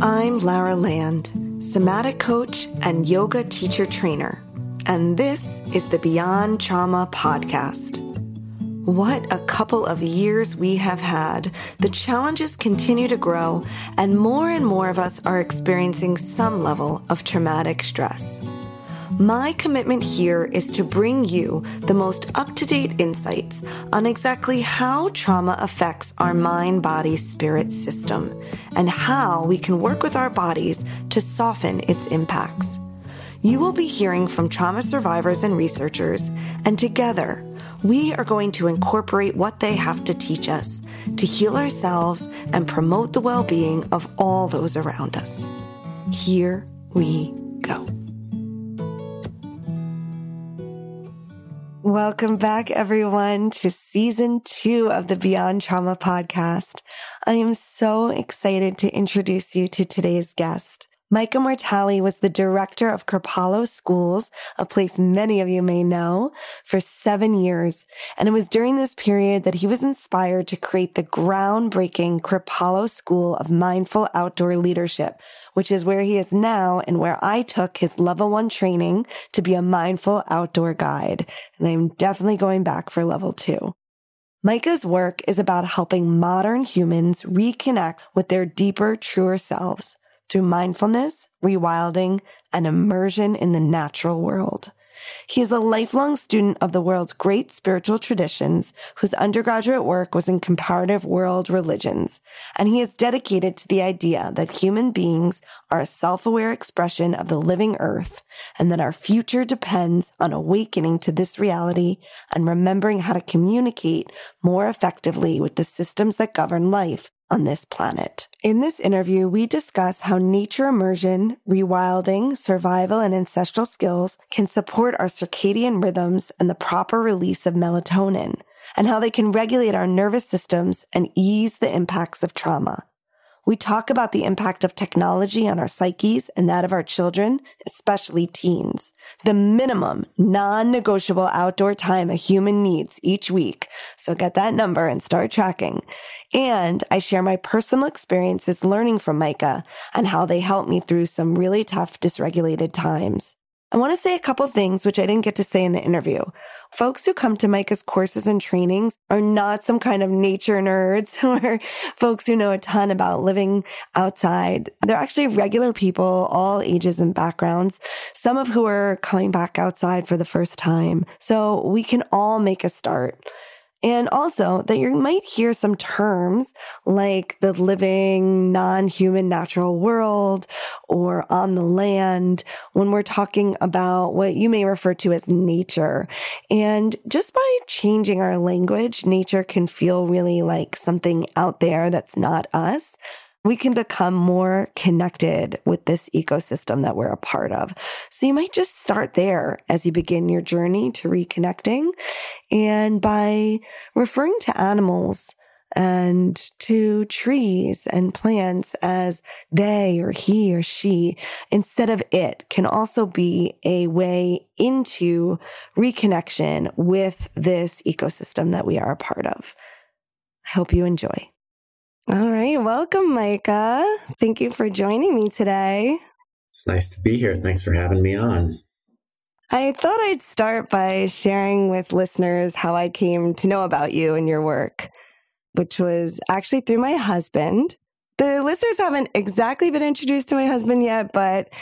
I'm Lara Land, somatic coach and yoga teacher trainer, and this is the Beyond Trauma podcast. What a couple of years we have had. The challenges continue to grow, and more and more of us are experiencing some level of traumatic stress. My commitment here is to bring you the most up to date insights on exactly how trauma affects our mind, body, spirit system and how we can work with our bodies to soften its impacts. You will be hearing from trauma survivors and researchers, and together, we are going to incorporate what they have to teach us to heal ourselves and promote the well being of all those around us. Here we go. Welcome back, everyone, to season two of the Beyond Trauma podcast. I am so excited to introduce you to today's guest. Micah Mortali was the director of Kripalu Schools, a place many of you may know, for seven years. And it was during this period that he was inspired to create the groundbreaking Kripalu School of Mindful Outdoor Leadership, which is where he is now and where I took his level one training to be a mindful outdoor guide. And I'm definitely going back for level two. Micah's work is about helping modern humans reconnect with their deeper, truer selves through mindfulness, rewilding, and immersion in the natural world. He is a lifelong student of the world's great spiritual traditions whose undergraduate work was in comparative world religions. And he is dedicated to the idea that human beings are a self-aware expression of the living earth and that our future depends on awakening to this reality and remembering how to communicate more effectively with the systems that govern life on this planet. In this interview, we discuss how nature immersion, rewilding, survival, and ancestral skills can support our circadian rhythms and the proper release of melatonin, and how they can regulate our nervous systems and ease the impacts of trauma. We talk about the impact of technology on our psyches and that of our children, especially teens. The minimum non-negotiable outdoor time a human needs each week. So get that number and start tracking. And I share my personal experiences learning from Micah and how they helped me through some really tough, dysregulated times. I want to say a couple things which I didn't get to say in the interview. Folks who come to Micah's courses and trainings are not some kind of nature nerds or folks who know a ton about living outside. They're actually regular people, all ages and backgrounds, some of who are coming back outside for the first time. So we can all make a start. And also that you might hear some terms like the living non-human natural world or on the land when we're talking about what you may refer to as nature. And just by changing our language, nature can feel really like something out there that's not us we can become more connected with this ecosystem that we're a part of. So you might just start there as you begin your journey to reconnecting. And by referring to animals and to trees and plants as they or he or she instead of it can also be a way into reconnection with this ecosystem that we are a part of. I hope you enjoy. All right. Welcome, Micah. Thank you for joining me today. It's nice to be here. Thanks for having me on. I thought I'd start by sharing with listeners how I came to know about you and your work, which was actually through my husband. The listeners haven't exactly been introduced to my husband yet, but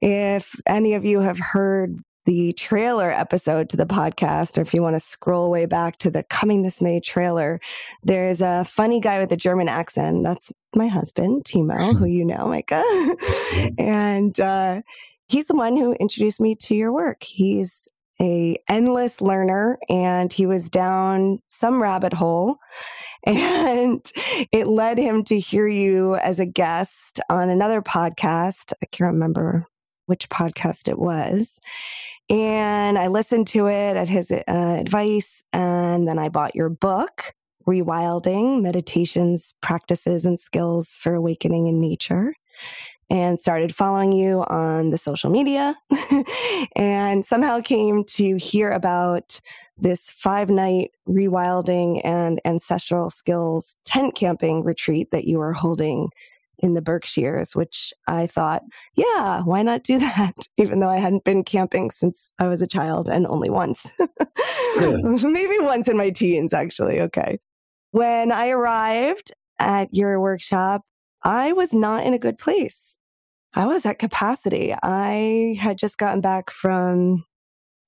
if any of you have heard the trailer episode to the podcast, or if you want to scroll way back to the Coming This May trailer, there's a funny guy with a German accent. That's my husband, Timo, who you know, Micah. and uh, he's the one who introduced me to your work. He's a endless learner and he was down some rabbit hole and it led him to hear you as a guest on another podcast. I can't remember which podcast it was. And I listened to it at his uh, advice. And then I bought your book, Rewilding Meditations, Practices, and Skills for Awakening in Nature, and started following you on the social media. and somehow came to hear about this five night rewilding and ancestral skills tent camping retreat that you were holding in the Berkshires, which I thought, yeah, why not do that? Even though I hadn't been camping since I was a child and only once. yeah. Maybe once in my teens, actually. Okay. When I arrived at your workshop, I was not in a good place. I was at capacity. I had just gotten back from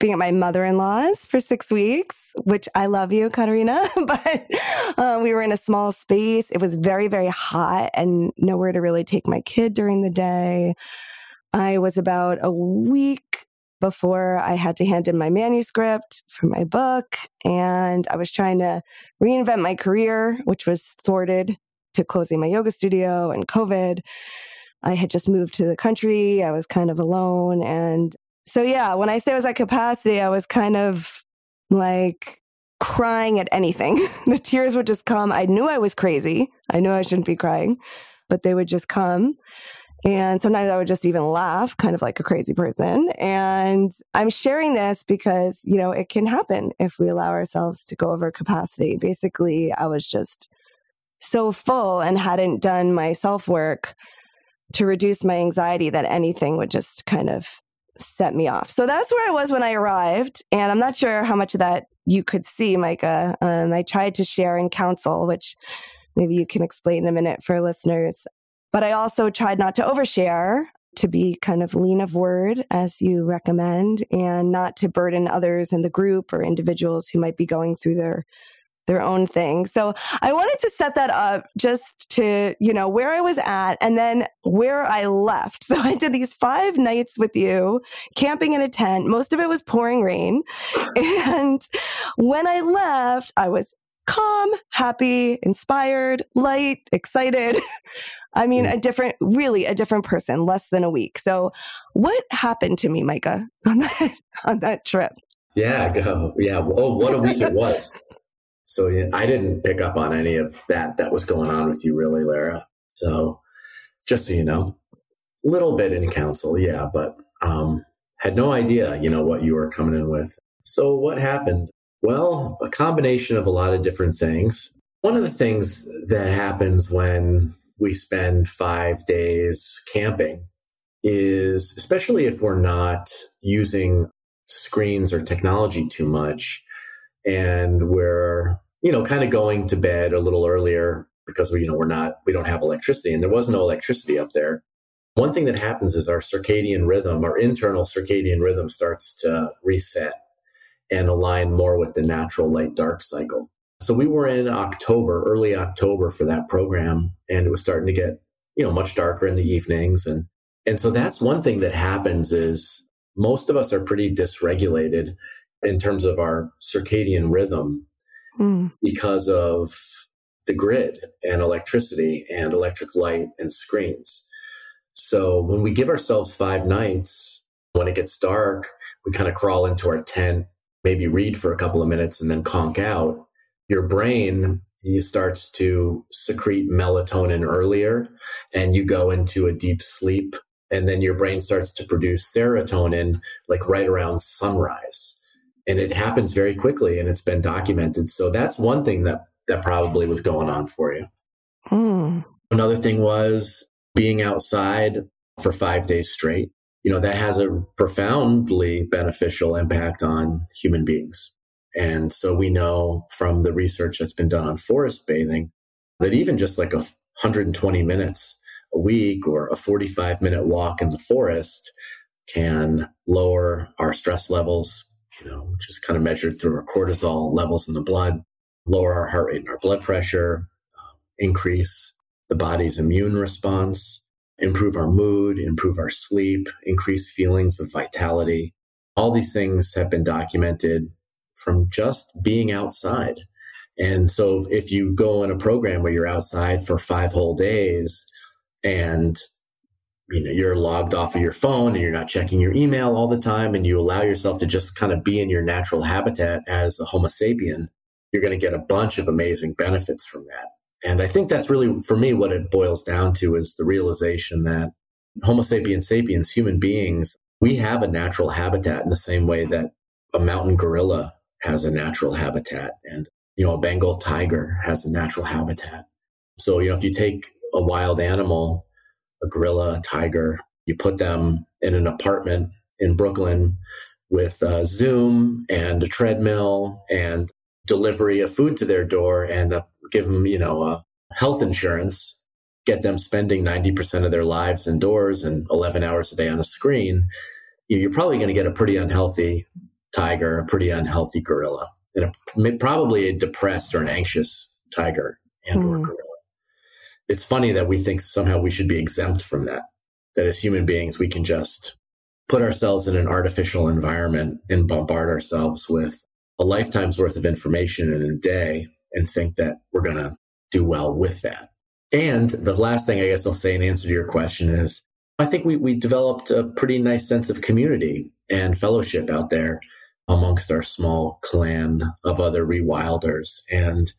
being at my mother in law's for six weeks, which I love you, Katarina. but uh, we were in a small space. It was very, very hot and nowhere to really take my kid during the day. I was about a week before I had to hand in my manuscript for my book. And I was trying to reinvent my career, which was thwarted to closing my yoga studio and COVID. I had just moved to the country. I was kind of alone. And so, yeah, when I say I was at capacity, I was kind of like crying at anything. the tears would just come. I knew I was crazy. I knew I shouldn't be crying, but they would just come. And sometimes I would just even laugh, kind of like a crazy person. And I'm sharing this because, you know, it can happen if we allow ourselves to go over capacity. Basically, I was just so full and hadn't done my self work to reduce my anxiety that anything would just kind of set me off. So that's where I was when I arrived. And I'm not sure how much of that you could see, Micah. Um, I tried to share in council, which maybe you can explain in a minute for listeners. But I also tried not to overshare, to be kind of lean of word as you recommend, and not to burden others in the group or individuals who might be going through their their own thing. So I wanted to set that up just to, you know, where I was at and then where I left. So I did these five nights with you, camping in a tent. Most of it was pouring rain. And when I left, I was calm, happy, inspired, light, excited. I mean, hmm. a different, really a different person, less than a week. So, what happened to me, Micah, on that on that trip? Yeah, go. Yeah. Oh, what a week it was. So I didn't pick up on any of that that was going on with you, really, Lara. So just so you know, little bit in council, yeah, but um, had no idea, you know, what you were coming in with. So what happened? Well, a combination of a lot of different things. One of the things that happens when we spend five days camping is, especially if we're not using screens or technology too much, and we're you know kind of going to bed a little earlier because we you know we're not we don't have electricity and there was no electricity up there. One thing that happens is our circadian rhythm our internal circadian rhythm starts to reset and align more with the natural light dark cycle. So we were in october early october for that program and it was starting to get you know much darker in the evenings and and so that's one thing that happens is most of us are pretty dysregulated in terms of our circadian rhythm mm. because of the grid and electricity and electric light and screens. So when we give ourselves five nights, when it gets dark, we kind of crawl into our tent, maybe read for a couple of minutes and then conk out. Your brain starts to secrete melatonin earlier and you go into a deep sleep and then your brain starts to produce serotonin like right around sunrise and it happens very quickly and it's been documented. So that's one thing that that probably was going on for you. Mm. Another thing was being outside for 5 days straight. You know, that has a profoundly beneficial impact on human beings. And so we know from the research that's been done on forest bathing that even just like a 120 minutes a week or a 45 minute walk in the forest can lower our stress levels, you know, which is kind of measured through our cortisol levels in the blood, lower our heart rate and our blood pressure, uh, increase the body's immune response, improve our mood, improve our sleep, increase feelings of vitality. All these things have been documented from just being outside. And so if you go in a program where you're outside for five whole days and you know you're logged off of your phone and you're not checking your email all the time and you allow yourself to just kind of be in your natural habitat as a homo sapien you're going to get a bunch of amazing benefits from that. And i think that's really for me what it boils down to is the realization that homo sapiens sapiens human beings we have a natural habitat in the same way that a mountain gorilla has a natural habitat and you know a bengal tiger has a natural habitat. So you know if you take a wild animal a gorilla, a tiger. You put them in an apartment in Brooklyn with uh, Zoom and a treadmill and delivery of food to their door and uh, give them, you know, uh, health insurance, get them spending 90% of their lives indoors and 11 hours a day on a screen, you're probably going to get a pretty unhealthy tiger, a pretty unhealthy gorilla, and a, probably a depressed or an anxious tiger and mm. or gorilla. It's funny that we think somehow we should be exempt from that. That as human beings, we can just put ourselves in an artificial environment and bombard ourselves with a lifetime's worth of information in a day and think that we're going to do well with that. And the last thing I guess I'll say in answer to your question is I think we, we developed a pretty nice sense of community and fellowship out there amongst our small clan of other rewilders. And,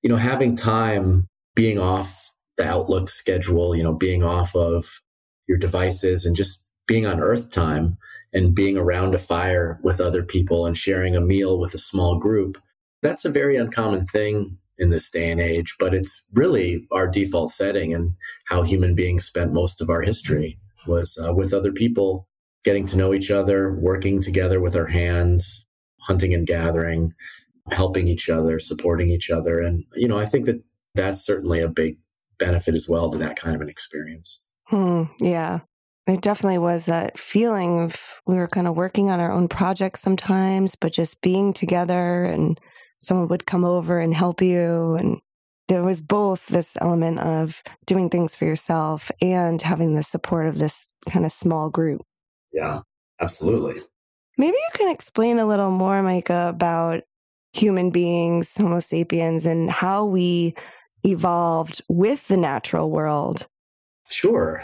you know, having time being off the Outlook schedule, you know, being off of your devices and just being on Earth time and being around a fire with other people and sharing a meal with a small group, that's a very uncommon thing in this day and age, but it's really our default setting and how human beings spent most of our history was uh, with other people, getting to know each other, working together with our hands, hunting and gathering, helping each other, supporting each other. And, you know, I think that that's certainly a big benefit as well to that kind of an experience. Hmm, yeah. It definitely was that feeling of we were kind of working on our own projects sometimes, but just being together and someone would come over and help you. And there was both this element of doing things for yourself and having the support of this kind of small group. Yeah, absolutely. Maybe you can explain a little more, Micah, about human beings, Homo sapiens, and how we evolved with the natural world. Sure.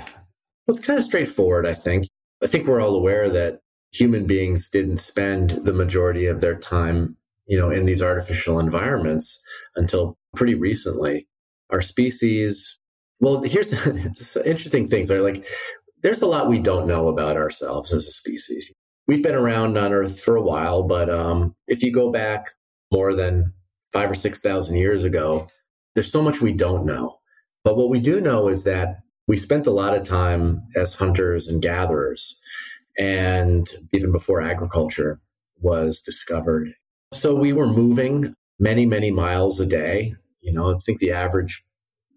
Well, it's kind of straightforward, I think. I think we're all aware that human beings didn't spend the majority of their time you know, in these artificial environments until pretty recently. Our species, well, here's interesting things. Are like, there's a lot we don't know about ourselves as a species. We've been around on Earth for a while, but um, if you go back more than five or six thousand years ago, there's so much we don't know. But what we do know is that we spent a lot of time as hunters and gatherers, and even before agriculture was discovered so we were moving many, many miles a day. You know, I think the average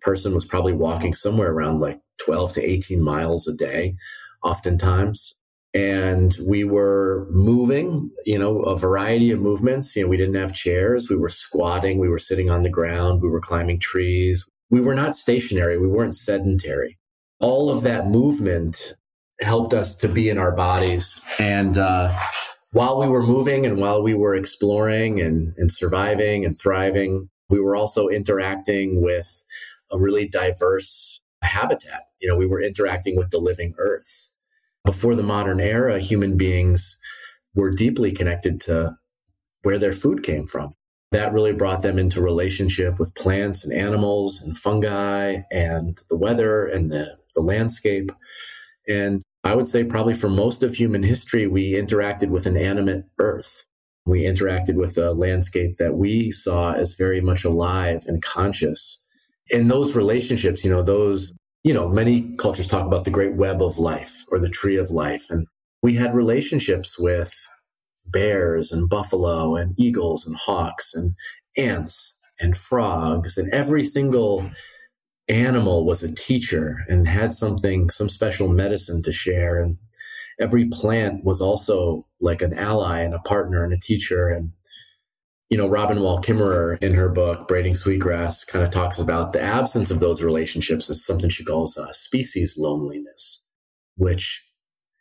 person was probably walking somewhere around like 12 to 18 miles a day, oftentimes. And we were moving, you know, a variety of movements. You know, we didn't have chairs. We were squatting. We were sitting on the ground. We were climbing trees. We were not stationary. We weren't sedentary. All of that movement helped us to be in our bodies. And, uh, while we were moving and while we were exploring and, and surviving and thriving, we were also interacting with a really diverse habitat. You know, we were interacting with the living earth. Before the modern era, human beings were deeply connected to where their food came from. That really brought them into relationship with plants and animals and fungi and the weather and the, the landscape. And I would say probably for most of human history, we interacted with an animate earth. We interacted with a landscape that we saw as very much alive and conscious. In those relationships, you know, those, you know, many cultures talk about the great web of life or the tree of life. And we had relationships with bears and buffalo and eagles and hawks and ants and frogs and every single animal was a teacher and had something, some special medicine to share. And every plant was also like an ally and a partner and a teacher. And, you know, Robin Wall Kimmerer in her book, Braiding Sweetgrass, kind of talks about the absence of those relationships as something she calls uh, species loneliness, which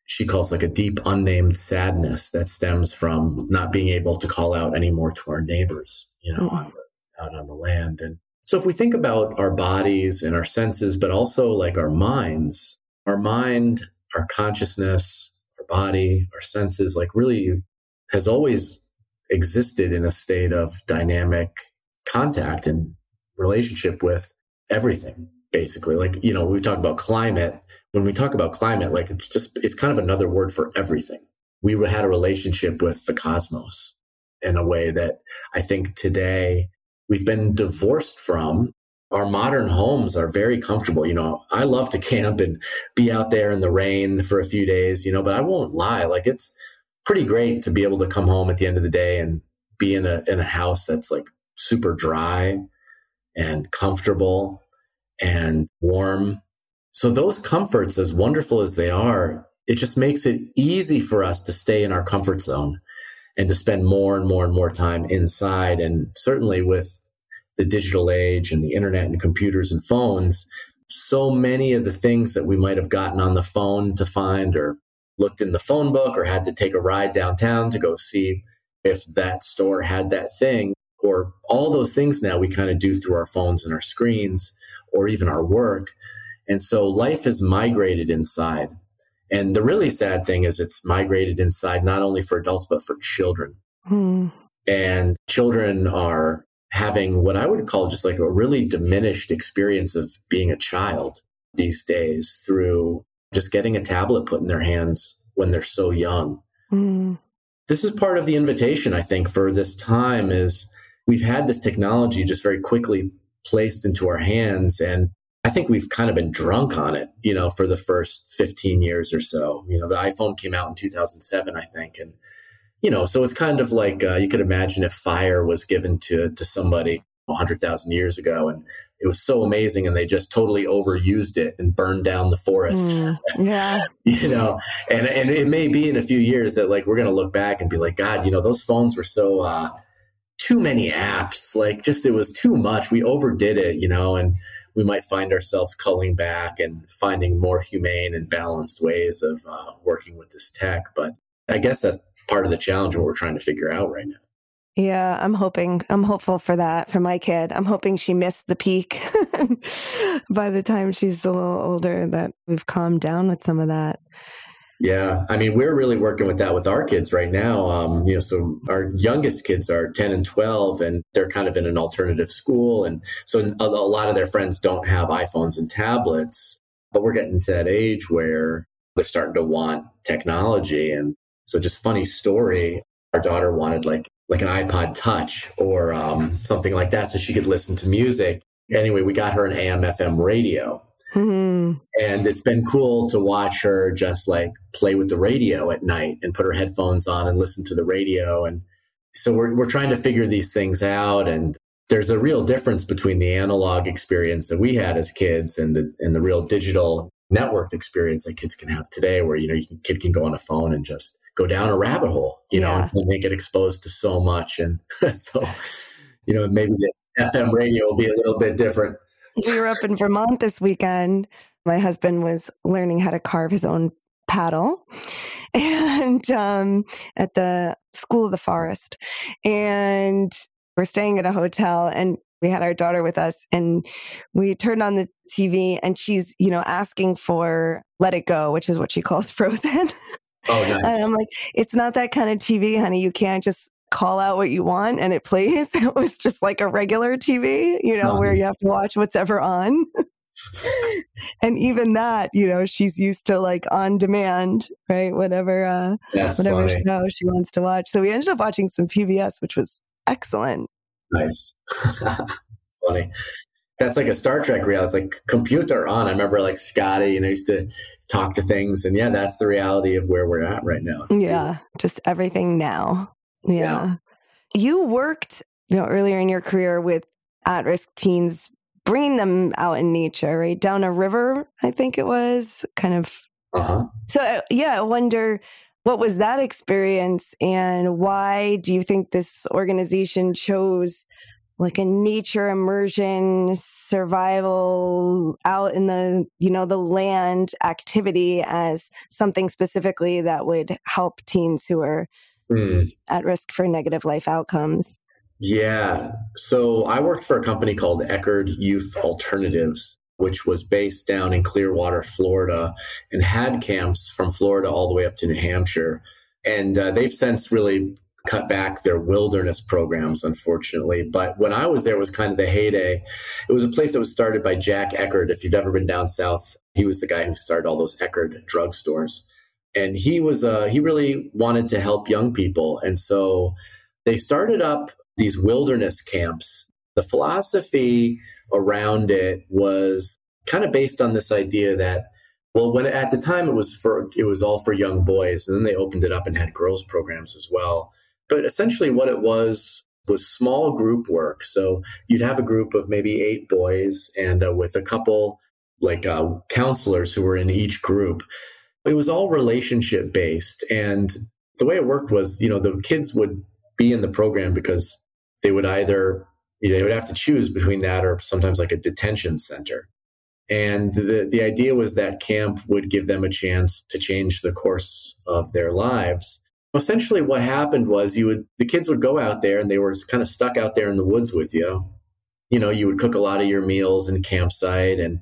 she calls like a deep unnamed sadness that stems from not being able to call out anymore to our neighbors, you know, mm-hmm. out on the land. And so if we think about our bodies and our senses, but also like our minds, our mind, our consciousness, our body, our senses, like really has always existed in a state of dynamic contact and relationship with everything, basically. Like, you know, we talk about climate. When we talk about climate, like it's just, it's kind of another word for everything. We had a relationship with the cosmos in a way that I think today we've been divorced from our modern homes are very comfortable. You know, I love to camp and be out there in the rain for a few days, you know, but I won't lie. Like it's pretty great to be able to come home at the end of the day and be in a in a house that's like super dry and comfortable and warm. So those comforts as wonderful as they are, it just makes it easy for us to stay in our comfort zone and to spend more and more and more time inside and certainly with the digital age and the internet and computers and phones, so many of the things that we might have gotten on the phone to find or looked in the phone book or had to take a ride downtown to go see if that store had that thing or all those things now we kind of do through our phones and our screens or even our work. And so life has migrated inside. And the really sad thing is it's migrated inside not only for adults, but for children. Hmm. And children are having what I would call just like a really diminished experience of being a child these days through just getting a tablet put in their hands when they're so young. Mm. This is part of the invitation, I think, for this time is we've had this technology just very quickly placed into our hands. And I think we've kind of been drunk on it, you know, for the first 15 years or so. You know, the iPhone came out in 2007, I think. And you know, so it's kind of like uh, you could imagine if fire was given to to somebody 100,000 years ago and it was so amazing and they just totally overused it and burned down the forest. Mm, yeah. you know, and and it may be in a few years that like we're going to look back and be like god, you know, those phones were so uh too many apps, like just it was too much. We overdid it, you know, and we might find ourselves culling back and finding more humane and balanced ways of uh, working with this tech. But I guess that's part of the challenge what we're trying to figure out right now. Yeah, I'm hoping. I'm hopeful for that for my kid. I'm hoping she missed the peak by the time she's a little older that we've calmed down with some of that. Yeah, I mean, we're really working with that with our kids right now. Um, you know, so our youngest kids are 10 and 12, and they're kind of in an alternative school. And so a, a lot of their friends don't have iPhones and tablets, but we're getting to that age where they're starting to want technology. And so just funny story. Our daughter wanted like like an iPod Touch or um, something like that, so she could listen to music. Anyway, we got her an AM/FM radio, mm-hmm. and it's been cool to watch her just like play with the radio at night and put her headphones on and listen to the radio. And so we're we're trying to figure these things out. And there's a real difference between the analog experience that we had as kids and the and the real digital networked experience that kids can have today, where you know you can, kid can go on a phone and just go down a rabbit hole, you yeah. know, and they get exposed to so much. And so, you know, maybe the FM radio will be a little bit different. We were up in Vermont this weekend. My husband was learning how to carve his own paddle and um, at the School of the Forest. And we're staying at a hotel and we had our daughter with us and we turned on the TV and she's, you know, asking for Let It Go, which is what she calls Frozen. Oh, nice. And I'm like, it's not that kind of TV, honey. You can't just call out what you want and it plays. It was just like a regular TV, you know, where you have to watch what's ever on. and even that, you know, she's used to like on demand, right? Whatever, uh, That's whatever funny. show she wants to watch. So we ended up watching some PBS, which was excellent. Nice. funny. That's like a Star Trek reality. It's like computer on. I remember like Scotty, you know, used to talk to things. And yeah, that's the reality of where we're at right now. Yeah. Just everything now. Yeah. yeah. You worked, you know, earlier in your career with at risk teens, bringing them out in nature, right? Down a river, I think it was kind of. Uh-huh. So, uh, yeah, I wonder what was that experience and why do you think this organization chose like a nature immersion survival out in the you know the land activity as something specifically that would help teens who are mm. at risk for negative life outcomes. Yeah. So i worked for a company called eckerd youth alternatives which was based down in clearwater florida and had camps from florida all the way up to new hampshire. And uh, they've since really cut back their wilderness programs, unfortunately. But when I was there, was kind of the heyday. It was a place that was started by Jack Eckerd. If you've ever been down south, he was the guy who started all those Eckerd drugstores. And he was, uh, he really wanted to help young people. And so they started up these wilderness camps. The philosophy around it was kind of based on this idea that well when at the time it was for it was all for young boys and then they opened it up and had girls programs as well but essentially what it was was small group work. So you'd have a group of maybe eight boys and uh, with a couple like uh, counselors who were in each group. It was all relationship based. And the way it worked was you know the kids would be in the program because they would either they would have to choose between that or sometimes like a detention center. And the, the idea was that camp would give them a chance to change the course of their lives essentially what happened was you would the kids would go out there and they were kind of stuck out there in the woods with you. You know you would cook a lot of your meals in campsite and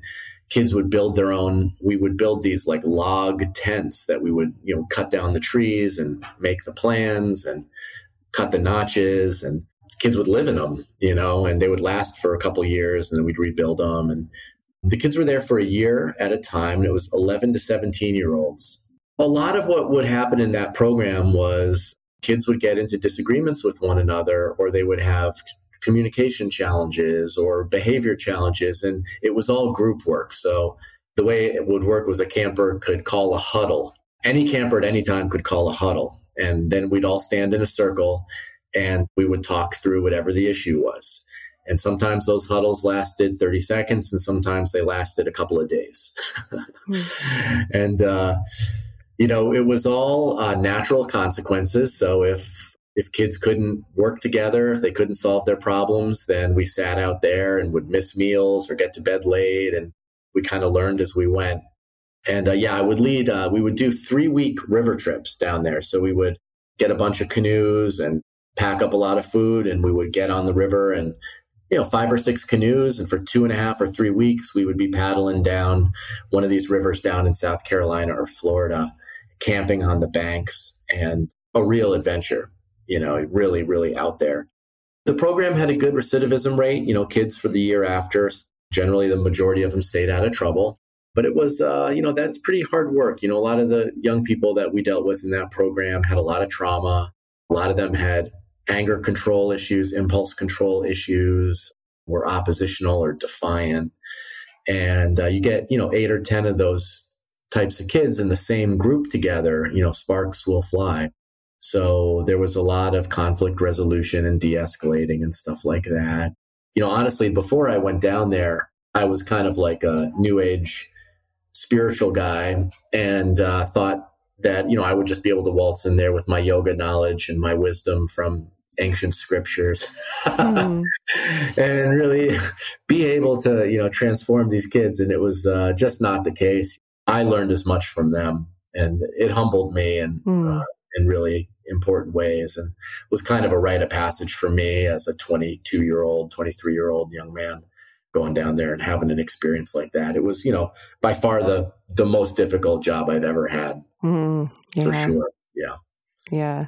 kids would build their own we would build these like log tents that we would you know cut down the trees and make the plans and cut the notches and kids would live in them you know and they would last for a couple years and then we'd rebuild them. And the kids were there for a year at a time and it was 11 to 17 year olds a lot of what would happen in that program was kids would get into disagreements with one another or they would have communication challenges or behavior challenges. And it was all group work. So the way it would work was a camper could call a huddle. Any camper at any time could call a huddle. And then we'd all stand in a circle and we would talk through whatever the issue was. And sometimes those huddles lasted 30 seconds and sometimes they lasted a couple of days. mm. And, uh, you know, it was all uh, natural consequences. So if if kids couldn't work together, if they couldn't solve their problems, then we sat out there and would miss meals or get to bed late. And we kind of learned as we went. And uh, yeah, I would lead, uh, we would do three week river trips down there. So we would get a bunch of canoes and pack up a lot of food and we would get on the river and, you know, five or six canoes. And for two and a half or three weeks, we would be paddling down one of these rivers down in South Carolina or Florida, camping on the banks and a real adventure you know, really, really out there. The program had a good recidivism rate. You know, kids for the year after, generally the majority of them stayed out of trouble. But it was, uh, you know, that's pretty hard work. You know, a lot of the young people that we dealt with in that program had a lot of trauma. A lot of them had anger control issues, impulse control issues, were oppositional or defiant. And uh, you get, you know, eight or 10 of those types of kids in the same group together, you know, sparks will fly. So there was a lot of conflict resolution and de escalating and stuff like that. You know, honestly, before I went down there, I was kind of like a new age spiritual guy and uh, thought that, you know, I would just be able to waltz in there with my yoga knowledge and my wisdom from ancient scriptures mm. and really be able to, you know, transform these kids. And it was uh, just not the case. I learned as much from them and it humbled me and mm. uh, in really important ways and was kind of a rite of passage for me as a 22 year old 23 year old young man going down there and having an experience like that. It was you know by far the the most difficult job i've ever had. Mm, yeah. for sure yeah. Yeah.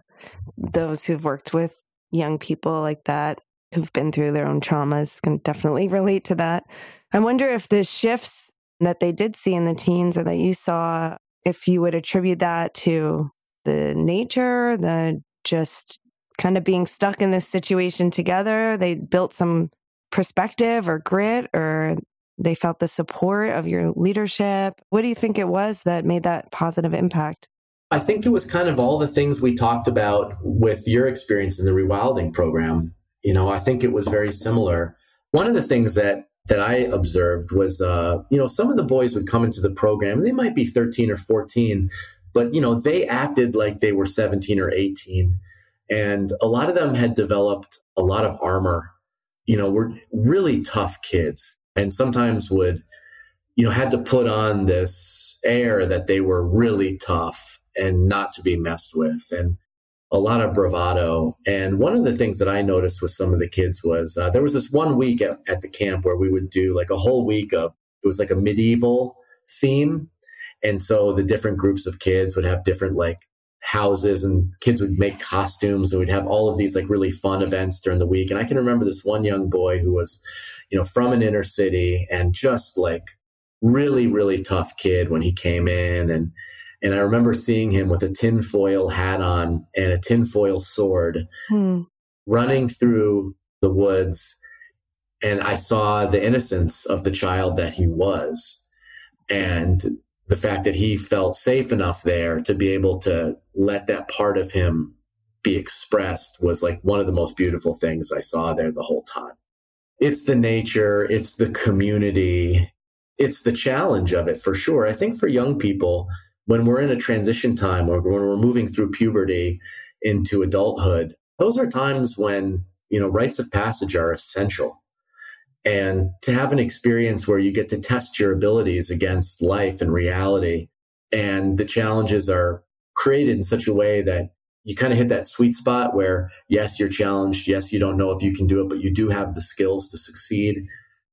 Those who've worked with young people like that who've been through their own traumas can definitely relate to that. I wonder if the shifts that they did see in the teens or that you saw if you would attribute that to the nature, the just kind of being stuck in this situation together. They built some perspective or grit, or they felt the support of your leadership. What do you think it was that made that positive impact? I think it was kind of all the things we talked about with your experience in the rewilding program. You know, I think it was very similar. One of the things that that I observed was, uh, you know, some of the boys would come into the program, they might be 13 or 14, but, you know, they acted like they were 17 or 18. And a lot of them had developed a lot of armor, you know, were really tough kids and sometimes would, you know, had to put on this air that they were really tough and not to be messed with. And a lot of bravado. And one of the things that I noticed with some of the kids was uh, there was this one week at, at the camp where we would do like a whole week of it was like a medieval theme and so the different groups of kids would have different like houses and kids would make costumes and we'd have all of these like really fun events during the week. And I can remember this one young boy who was, you know, from an inner city and just like really, really tough kid when he came in. And, and I remember seeing him with a tinfoil hat on and a tinfoil sword hmm. running through the woods and I saw the innocence of the child that he was and the fact that he felt safe enough there to be able to let that part of him be expressed was like one of the most beautiful things I saw there the whole time. It's the nature, it's the community, it's the challenge of it for sure. I think for young people, when we're in a transition time or when we're moving through puberty into adulthood, those are times when, you know, rites of passage are essential. And to have an experience where you get to test your abilities against life and reality, and the challenges are created in such a way that you kind of hit that sweet spot where, yes, you're challenged. Yes, you don't know if you can do it, but you do have the skills to succeed.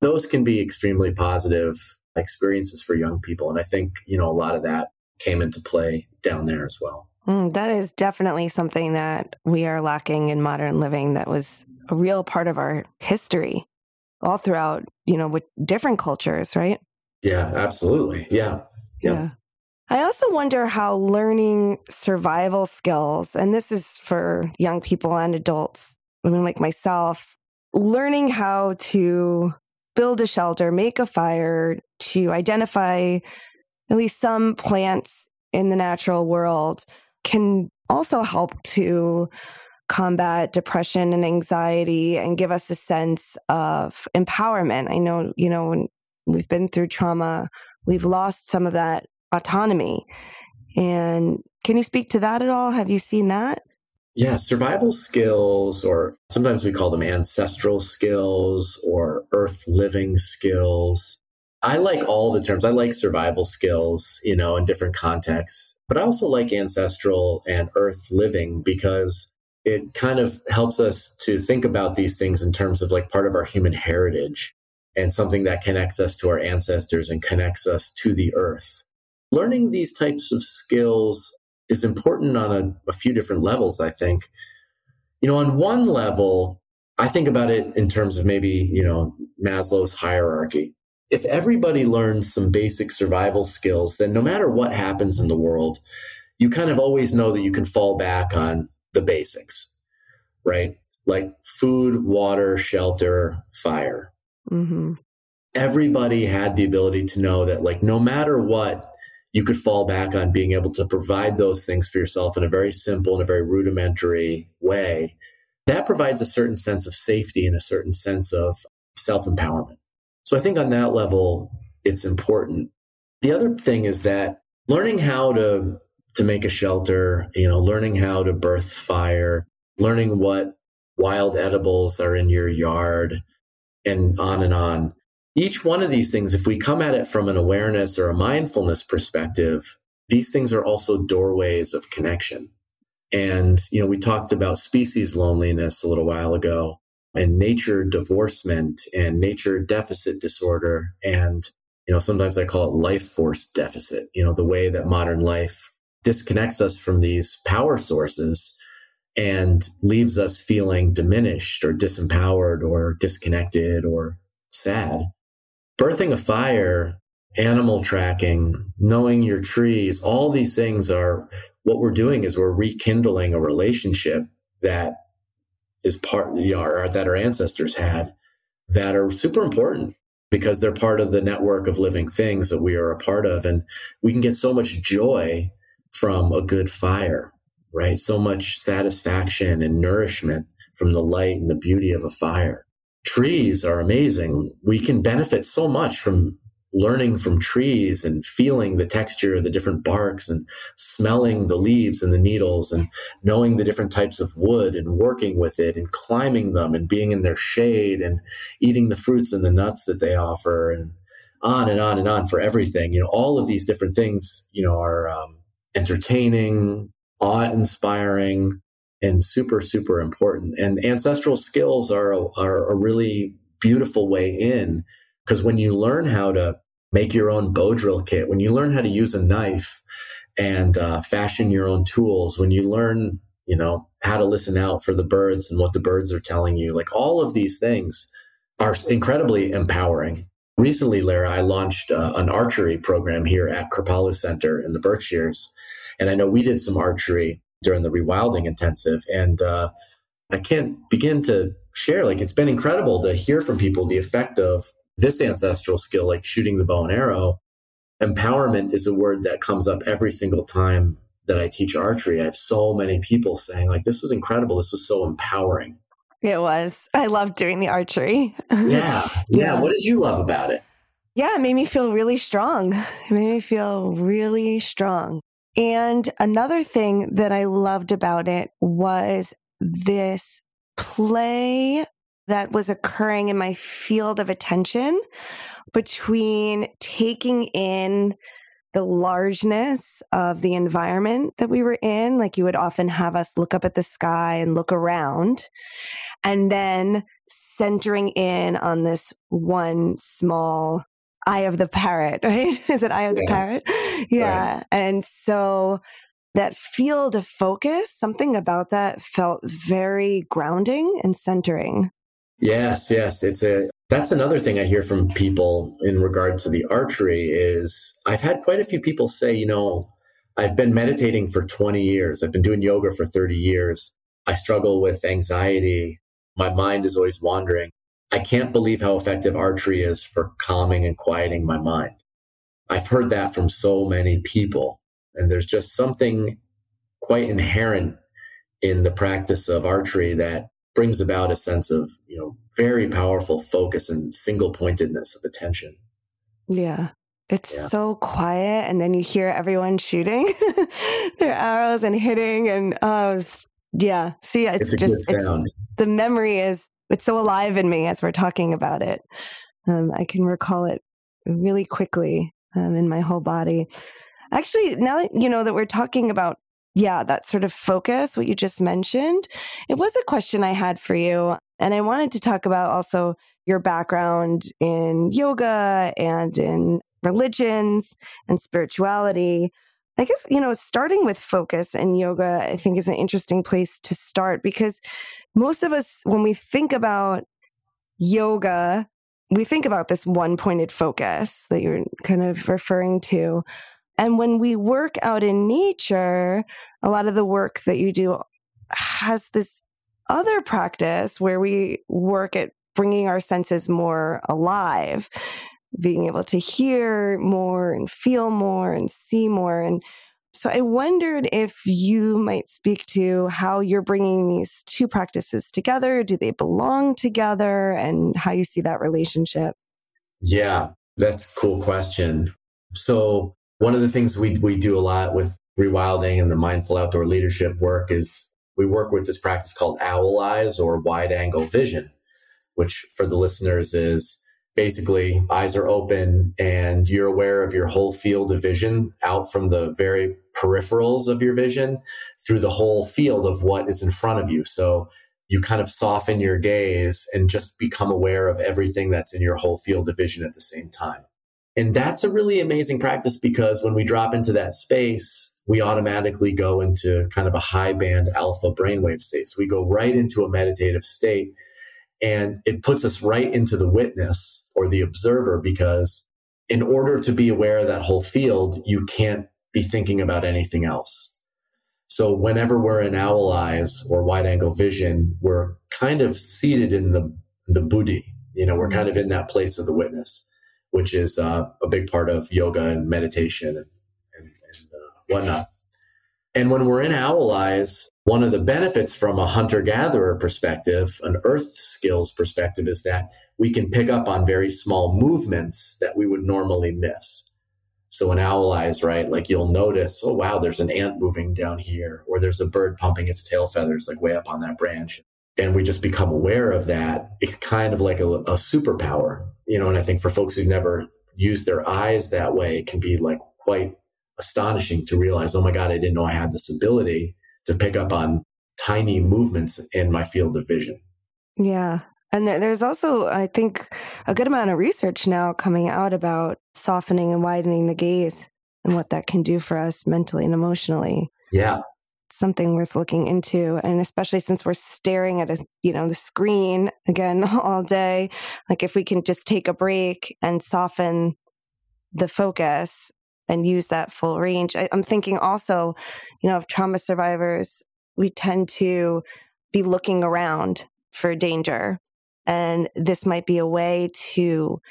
Those can be extremely positive experiences for young people. And I think, you know, a lot of that came into play down there as well. Mm, that is definitely something that we are lacking in modern living that was a real part of our history all throughout, you know, with different cultures, right? Yeah, absolutely. Yeah. Yeah. yeah. I also wonder how learning survival skills, and this is for young people and adults, women like myself, learning how to build a shelter, make a fire, to identify at least some plants in the natural world can also help to combat depression and anxiety and give us a sense of empowerment. I know, you know, when we've been through trauma, we've lost some of that autonomy. And can you speak to that at all? Have you seen that? Yeah, survival skills, or sometimes we call them ancestral skills or earth living skills. I like all the terms. I like survival skills, you know, in different contexts, but I also like ancestral and earth living because it kind of helps us to think about these things in terms of like part of our human heritage and something that connects us to our ancestors and connects us to the earth. Learning these types of skills is important on a, a few different levels, I think. You know, on one level, I think about it in terms of maybe, you know, Maslow's hierarchy. If everybody learns some basic survival skills, then no matter what happens in the world, you kind of always know that you can fall back on the basics, right? Like food, water, shelter, fire. Mm-hmm. Everybody had the ability to know that, like, no matter what, you could fall back on being able to provide those things for yourself in a very simple and a very rudimentary way. That provides a certain sense of safety and a certain sense of self empowerment. So I think on that level, it's important. The other thing is that learning how to to make a shelter, you know, learning how to birth fire, learning what wild edibles are in your yard, and on and on. Each one of these things, if we come at it from an awareness or a mindfulness perspective, these things are also doorways of connection. And, you know, we talked about species loneliness a little while ago and nature divorcement and nature deficit disorder. And, you know, sometimes I call it life force deficit, you know, the way that modern life disconnects us from these power sources and leaves us feeling diminished or disempowered or disconnected or sad. Birthing a fire, animal tracking, knowing your trees, all these things are what we're doing is we're rekindling a relationship that is part, you know, or that our ancestors had that are super important because they're part of the network of living things that we are a part of. And we can get so much joy from a good fire, right? So much satisfaction and nourishment from the light and the beauty of a fire. Trees are amazing. We can benefit so much from learning from trees and feeling the texture of the different barks and smelling the leaves and the needles and knowing the different types of wood and working with it and climbing them and being in their shade and eating the fruits and the nuts that they offer and on and on and on for everything. You know, all of these different things, you know, are um, entertaining, awe inspiring, and super, super important. And ancestral skills are a, are a really beautiful way in because when you learn how to make your own bow drill kit, when you learn how to use a knife and uh, fashion your own tools, when you learn, you know, how to listen out for the birds and what the birds are telling you, like all of these things are incredibly empowering. Recently, Lara, I launched uh, an archery program here at Kripalu Center in the Berkshires. And I know we did some archery during the rewilding intensive. And uh, I can't begin to share. Like, it's been incredible to hear from people the effect of this ancestral skill, like shooting the bow and arrow. Empowerment is a word that comes up every single time that I teach archery. I have so many people saying, like, this was incredible. This was so empowering. It was. I loved doing the archery. Yeah. yeah. yeah. What did you love about it? Yeah, it made me feel really strong. It made me feel really strong. And another thing that I loved about it was this play that was occurring in my field of attention between taking in the largeness of the environment that we were in. Like you would often have us look up at the sky and look around, and then centering in on this one small eye of the parrot, right? Is it eye of the yeah. parrot? Yeah. Right. And so that field of focus, something about that felt very grounding and centering. Yes, yes. It's a that's another thing I hear from people in regard to the archery is I've had quite a few people say, you know, I've been meditating for 20 years. I've been doing yoga for 30 years. I struggle with anxiety. My mind is always wandering. I can't believe how effective archery is for calming and quieting my mind. I've heard that from so many people. And there's just something quite inherent in the practice of archery that brings about a sense of, you know, very powerful focus and single pointedness of attention. Yeah. It's yeah. so quiet. And then you hear everyone shooting their arrows and hitting. And oh, yeah. See, it's, it's just it's, the memory is, it's so alive in me as we're talking about it. Um, I can recall it really quickly um, in my whole body. Actually, now that you know that we're talking about yeah, that sort of focus, what you just mentioned, it was a question I had for you. And I wanted to talk about also your background in yoga and in religions and spirituality. I guess, you know, starting with focus and yoga, I think is an interesting place to start because most of us, when we think about yoga, we think about this one pointed focus that you're kind of referring to. And when we work out in nature, a lot of the work that you do has this other practice where we work at bringing our senses more alive, being able to hear more and feel more and see more. And so I wondered if you might speak to how you're bringing these two practices together. Do they belong together and how you see that relationship? Yeah, that's a cool question. So one of the things we, we do a lot with rewilding and the mindful outdoor leadership work is we work with this practice called owl eyes or wide angle vision, which for the listeners is basically eyes are open and you're aware of your whole field of vision out from the very peripherals of your vision through the whole field of what is in front of you. So you kind of soften your gaze and just become aware of everything that's in your whole field of vision at the same time. And that's a really amazing practice because when we drop into that space, we automatically go into kind of a high band alpha brainwave state. So we go right into a meditative state and it puts us right into the witness or the observer because in order to be aware of that whole field, you can't be thinking about anything else. So whenever we're in owl eyes or wide angle vision, we're kind of seated in the, the buddhi. You know, we're mm-hmm. kind of in that place of the witness which is uh, a big part of yoga and meditation and, and, and uh, whatnot. And when we're in owl eyes, one of the benefits from a hunter gatherer perspective, an earth skills perspective, is that we can pick up on very small movements that we would normally miss. So in owl eyes, right, like you'll notice, oh wow, there's an ant moving down here, or there's a bird pumping its tail feathers like way up on that branch and we just become aware of that, it's kind of like a, a superpower, you know. And I think for folks who've never used their eyes that way, it can be like quite astonishing to realize, oh my God, I didn't know I had this ability to pick up on tiny movements in my field of vision. Yeah. And there's also, I think, a good amount of research now coming out about softening and widening the gaze and what that can do for us mentally and emotionally. Yeah something worth looking into and especially since we're staring at a you know the screen again all day like if we can just take a break and soften the focus and use that full range I, i'm thinking also you know of trauma survivors we tend to be looking around for danger. And this might be a way to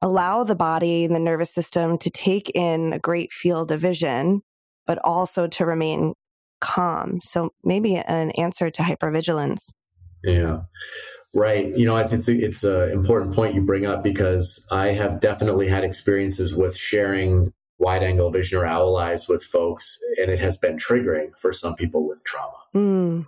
allow the body and the nervous system to take in a great field of vision, but also to remain calm. So maybe an answer to hypervigilance. Yeah. Right. You know, it's it's an important point you bring up because I have definitely had experiences with sharing wide angle vision or owl eyes with folks, and it has been triggering for some people with trauma. Mm.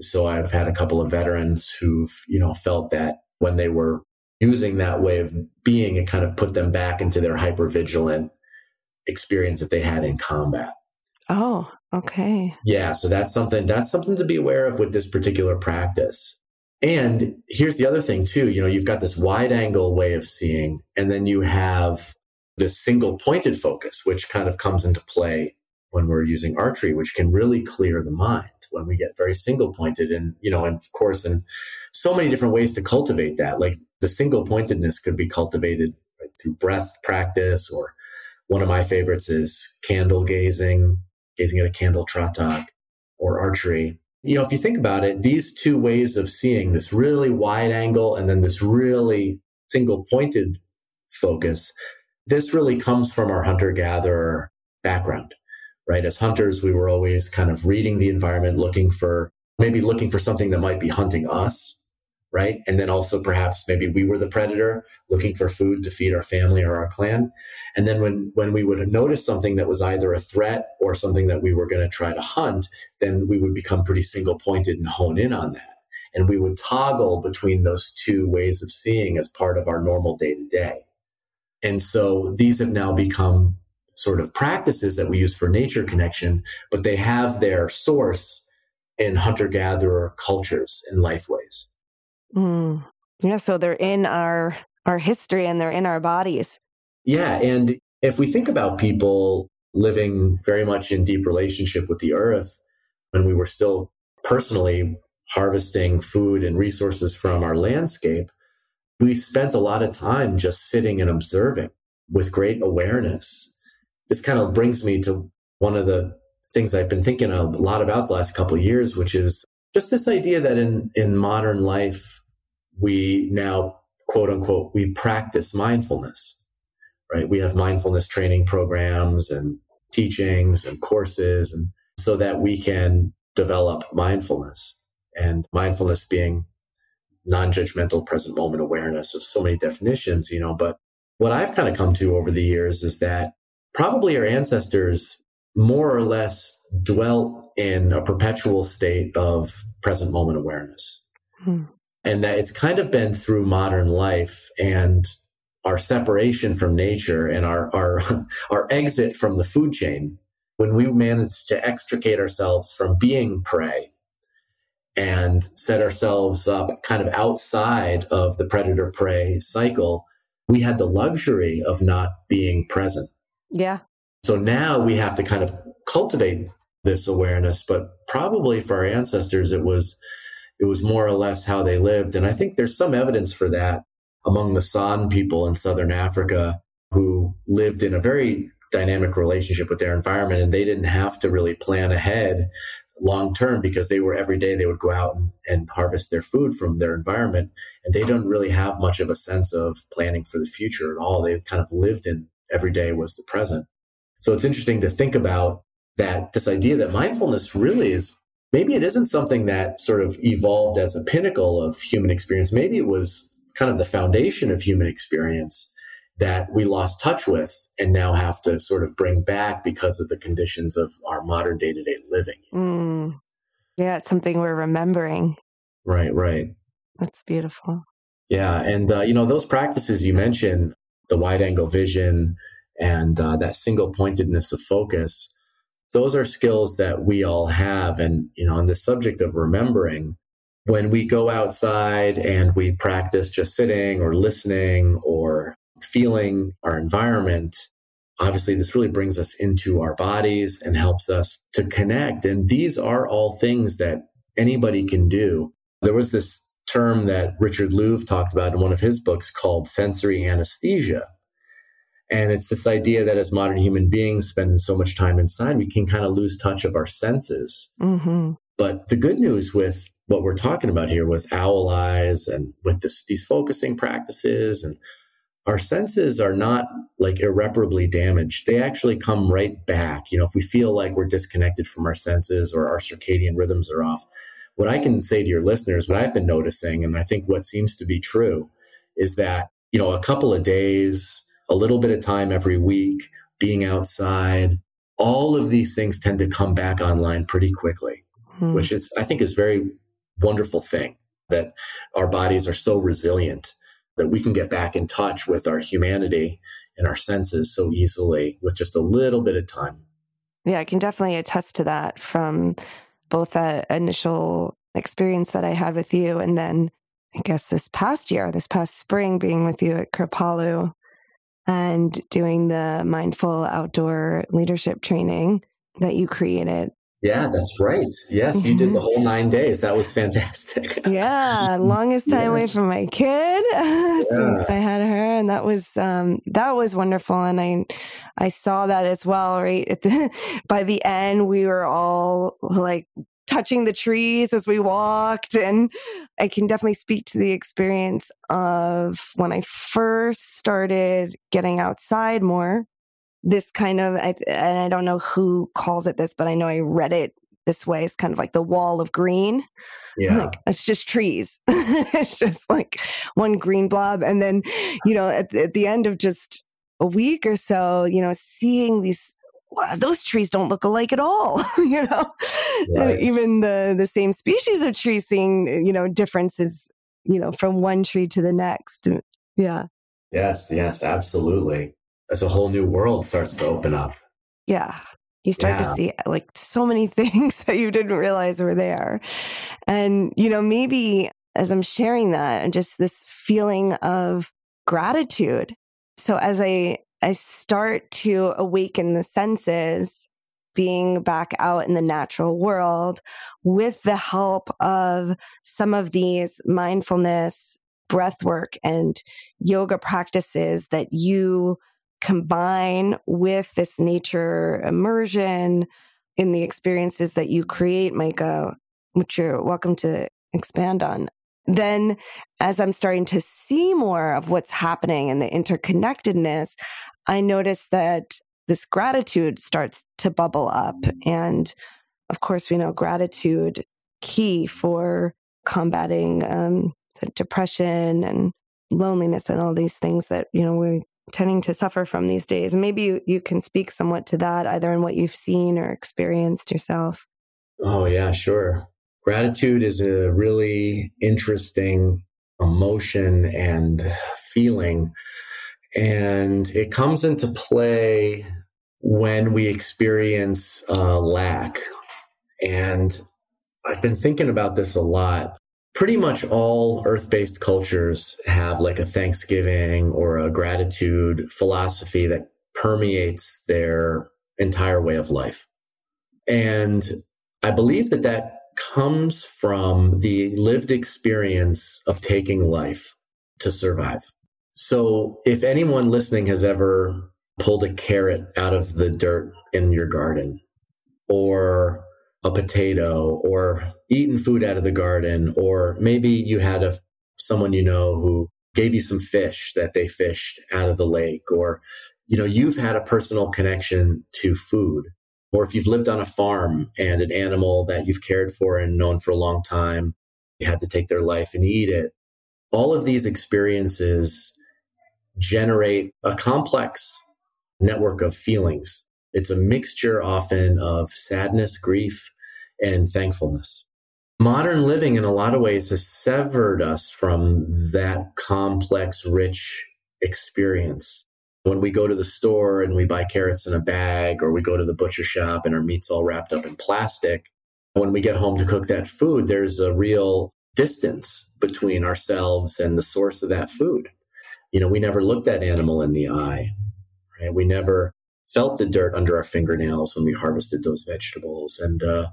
So I've had a couple of veterans who've, you know, felt that when they were using that way of being, it kind of put them back into their hyper vigilant experience that they had in combat. Oh, okay. Yeah, so that's something that's something to be aware of with this particular practice. And here's the other thing too, you know, you've got this wide angle way of seeing and then you have this single pointed focus which kind of comes into play when we're using archery which can really clear the mind when we get very single pointed and you know and of course and so many different ways to cultivate that like the single pointedness could be cultivated right, through breath practice or one of my favorites is candle gazing gazing at a candle tratak or archery you know, if you think about it, these two ways of seeing this really wide angle and then this really single pointed focus, this really comes from our hunter gatherer background, right? As hunters, we were always kind of reading the environment, looking for maybe looking for something that might be hunting us right? And then also perhaps maybe we were the predator looking for food to feed our family or our clan. And then when when we would notice something that was either a threat or something that we were going to try to hunt, then we would become pretty single pointed and hone in on that. And we would toggle between those two ways of seeing as part of our normal day to day. And so these have now become sort of practices that we use for nature connection, but they have their source in hunter gatherer cultures and lifeways. Mm. Yeah, so they're in our our history and they're in our bodies. Yeah, and if we think about people living very much in deep relationship with the earth when we were still personally harvesting food and resources from our landscape, we spent a lot of time just sitting and observing with great awareness. This kind of brings me to one of the things I've been thinking a lot about the last couple of years, which is just this idea that in, in modern life, we now quote unquote we practice mindfulness right? We have mindfulness training programs and teachings and courses and so that we can develop mindfulness and mindfulness being non-judgmental present moment awareness of so many definitions you know but what i've kind of come to over the years is that probably our ancestors more or less dwelt in a perpetual state of present moment awareness. Hmm and that it's kind of been through modern life and our separation from nature and our our our exit from the food chain when we managed to extricate ourselves from being prey and set ourselves up kind of outside of the predator prey cycle we had the luxury of not being present. Yeah. So now we have to kind of cultivate this awareness but probably for our ancestors it was it was more or less how they lived. And I think there's some evidence for that among the San people in southern Africa who lived in a very dynamic relationship with their environment and they didn't have to really plan ahead long term because they were every day they would go out and, and, harvest their food from their environment. And they don't really have much of a sense of planning for the future at all. They kind of lived in every day was the present. So it's interesting to think about that this idea that mindfulness really is maybe it isn't something that sort of evolved as a pinnacle of human experience. Maybe it was kind of the foundation of human experience that we lost touch with and now have to sort of bring back because of the conditions of our modern day to day living. Mm. Yeah, it's something we're remembering. Right, right. That's beautiful. Yeah. And, uh, you know, those practices you mentioned, the wide angle vision and uh, that single pointedness of focus, those are skills that we all have. And, you know, on the subject of remembering, when we go outside and we practice just sitting or listening or feeling our environment, obviously this really brings us into our bodies and helps us to connect. And these are all things that anybody can do. There was this term that Richard Louv talked about in one of his books called sensory anesthesia. And it's this idea that as modern human beings spending so much time inside, we can kind of lose touch of our senses. Mm-hmm. But the good news with what we're talking about here with owl eyes and with this, these focusing practices and our senses are not like irreparably damaged. They actually come right back. You know, if we feel like we're disconnected from our senses or our circadian rhythms are off, what I can say to your listeners, what I've been noticing, and I think what seems to be true, is that, you know, a couple of days, a little bit of time every week, being outside, all of these things tend to come back online pretty quickly, hmm. which is, I think, is very wonderful thing that our bodies are so resilient that we can get back in touch with our humanity and our senses so easily with just a little bit of time. Yeah, I can definitely attest to that from both that initial experience that I had with you and then I guess this past year, this past spring being with you at Kripalu and doing the mindful outdoor leadership training that you created. Yeah, that's right. Yes, you did the whole nine days. That was fantastic. yeah, longest time yeah. away from my kid yeah. since I had her, and that was um, that was wonderful. And I I saw that as well. Right at the, by the end, we were all like touching the trees as we walked. And I can definitely speak to the experience of when I first started getting outside more. This kind of, and I don't know who calls it this, but I know I read it this way. It's kind of like the wall of green. Yeah. Like, it's just trees. it's just like one green blob. And then, you know, at, at the end of just a week or so, you know, seeing these those trees don't look alike at all you know? Right. even the the same species of tree seeing you know differences you know from one tree to the next yeah. Yes yes absolutely. As a whole new world starts to open up. Yeah. You start yeah. to see like so many things that you didn't realize were there. And you know maybe as i'm sharing that and just this feeling of gratitude. So as i I start to awaken the senses, being back out in the natural world with the help of some of these mindfulness, breath work, and yoga practices that you combine with this nature immersion in the experiences that you create, Micah, which you're welcome to expand on then as I'm starting to see more of what's happening and the interconnectedness, I notice that this gratitude starts to bubble up. And of course, we know gratitude key for combating um, depression and loneliness and all these things that, you know, we're tending to suffer from these days. And maybe you, you can speak somewhat to that, either in what you've seen or experienced yourself. Oh, yeah, sure. Gratitude is a really interesting emotion and feeling and it comes into play when we experience uh, lack. And I've been thinking about this a lot. Pretty much all earth based cultures have like a Thanksgiving or a gratitude philosophy that permeates their entire way of life. And I believe that that comes from the lived experience of taking life to survive. So, if anyone listening has ever pulled a carrot out of the dirt in your garden, or a potato, or eaten food out of the garden, or maybe you had a someone you know who gave you some fish that they fished out of the lake, or you know you've had a personal connection to food, or if you've lived on a farm and an animal that you've cared for and known for a long time, you had to take their life and eat it. All of these experiences generate a complex network of feelings. It's a mixture often of sadness, grief, and thankfulness. Modern living, in a lot of ways, has severed us from that complex, rich experience. When we go to the store and we buy carrots in a bag, or we go to the butcher shop and our meat's all wrapped up in plastic, when we get home to cook that food, there's a real distance between ourselves and the source of that food you know, we never looked that animal in the eye, right? We never felt the dirt under our fingernails when we harvested those vegetables. And, uh,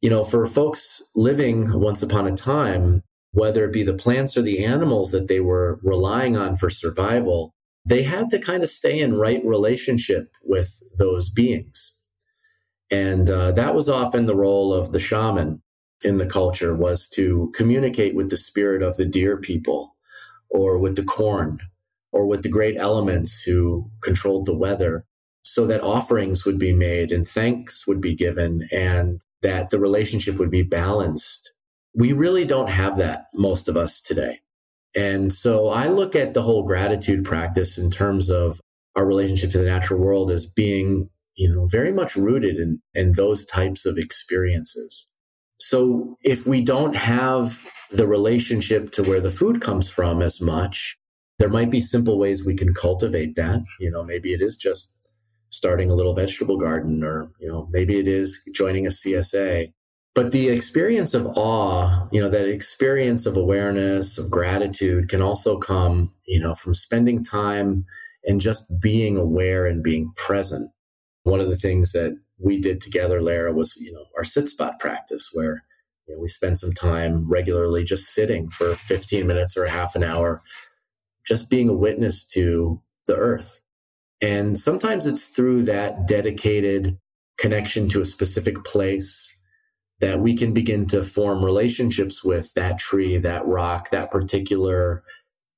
you know, for folks living once upon a time, whether it be the plants or the animals that they were relying on for survival, they had to kind of stay in right relationship with those beings. And uh, that was often the role of the shaman in the culture was to communicate with the spirit of the deer people or with the corn or with the great elements who controlled the weather so that offerings would be made and thanks would be given and that the relationship would be balanced. We really don't have that, most of us today. And so I look at the whole gratitude practice in terms of our relationship to the natural world as being, you know, very much rooted in, in those types of experiences. So if we don't have the relationship to where the food comes from as much, there might be simple ways we can cultivate that. You know, maybe it is just starting a little vegetable garden or, you know, maybe it is joining a CSA. But the experience of awe, you know, that experience of awareness, of gratitude can also come, you know, from spending time and just being aware and being present. One of the things that we did together, Lara, was, you know, our sit spot practice where you know, we spend some time regularly just sitting for 15 minutes or half an hour, just being a witness to the earth. And sometimes it's through that dedicated connection to a specific place that we can begin to form relationships with that tree, that rock, that particular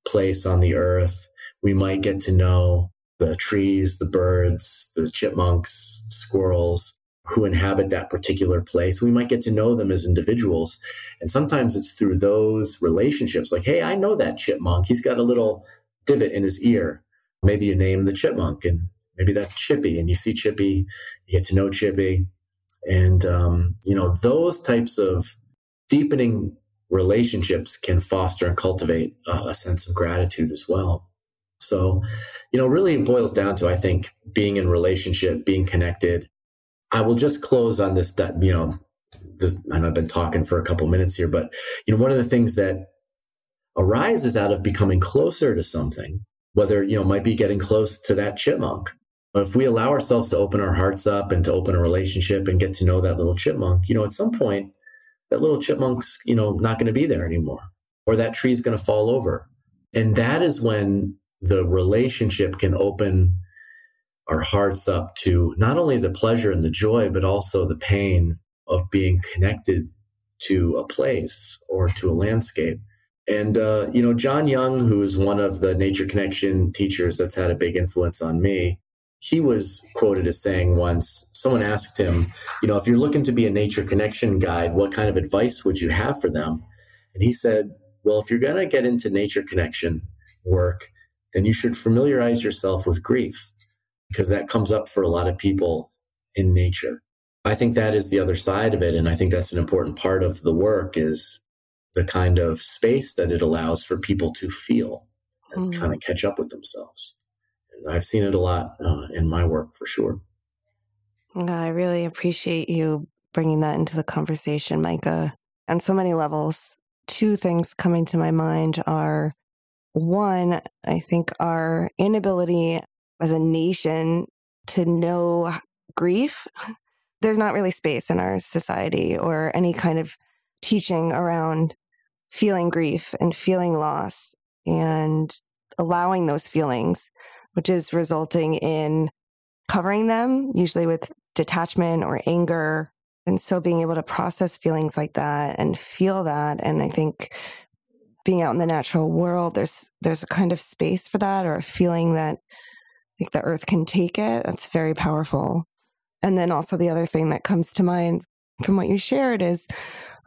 place on the earth. We might get to know the trees, the birds, the chipmunks, squirrels who inhabit that particular place. We might get to know them as individuals. And sometimes it's through those relationships like, hey, I know that chipmunk. He's got a little divot in his ear. Maybe you name the chipmunk and maybe that's Chippy. And you see Chippy, you get to know Chippy. And, um, you know, those types of deepening relationships can foster and cultivate uh, a sense of gratitude as well. So, you know, really it boils down to, I think, being in relationship, being connected. I will just close on this, you know, this, and I've been talking for a couple minutes here, but, you know, one of the things that arises out of becoming closer to something, whether, you know, might be getting close to that chipmunk. If we allow ourselves to open our hearts up and to open a relationship and get to know that little chipmunk, you know, at some point, that little chipmunk's, you know, not going to be there anymore, or that tree's going to fall over. And that is when the relationship can open our hearts up to not only the pleasure and the joy, but also the pain of being connected to a place or to a landscape. And, uh, you know, John Young, who is one of the Nature Connection teachers that's had a big influence on me, he was quoted as saying once, someone asked him, you know, if you're looking to be a nature connection guide, what kind of advice would you have for them? And he said, well, if you're going to get into nature connection work, then you should familiarize yourself with grief because that comes up for a lot of people in nature. I think that is the other side of it. And I think that's an important part of the work is the kind of space that it allows for people to feel and mm. kind of catch up with themselves. I've seen it a lot uh, in my work for sure. I really appreciate you bringing that into the conversation, Micah, on so many levels. Two things coming to my mind are one, I think our inability as a nation to know grief, there's not really space in our society or any kind of teaching around feeling grief and feeling loss and allowing those feelings, which is resulting in covering them, usually with detachment or anger. And so being able to process feelings like that and feel that. And I think being out in the natural world, there's there's a kind of space for that or a feeling that like the earth can take it. That's very powerful. And then also the other thing that comes to mind from what you shared is,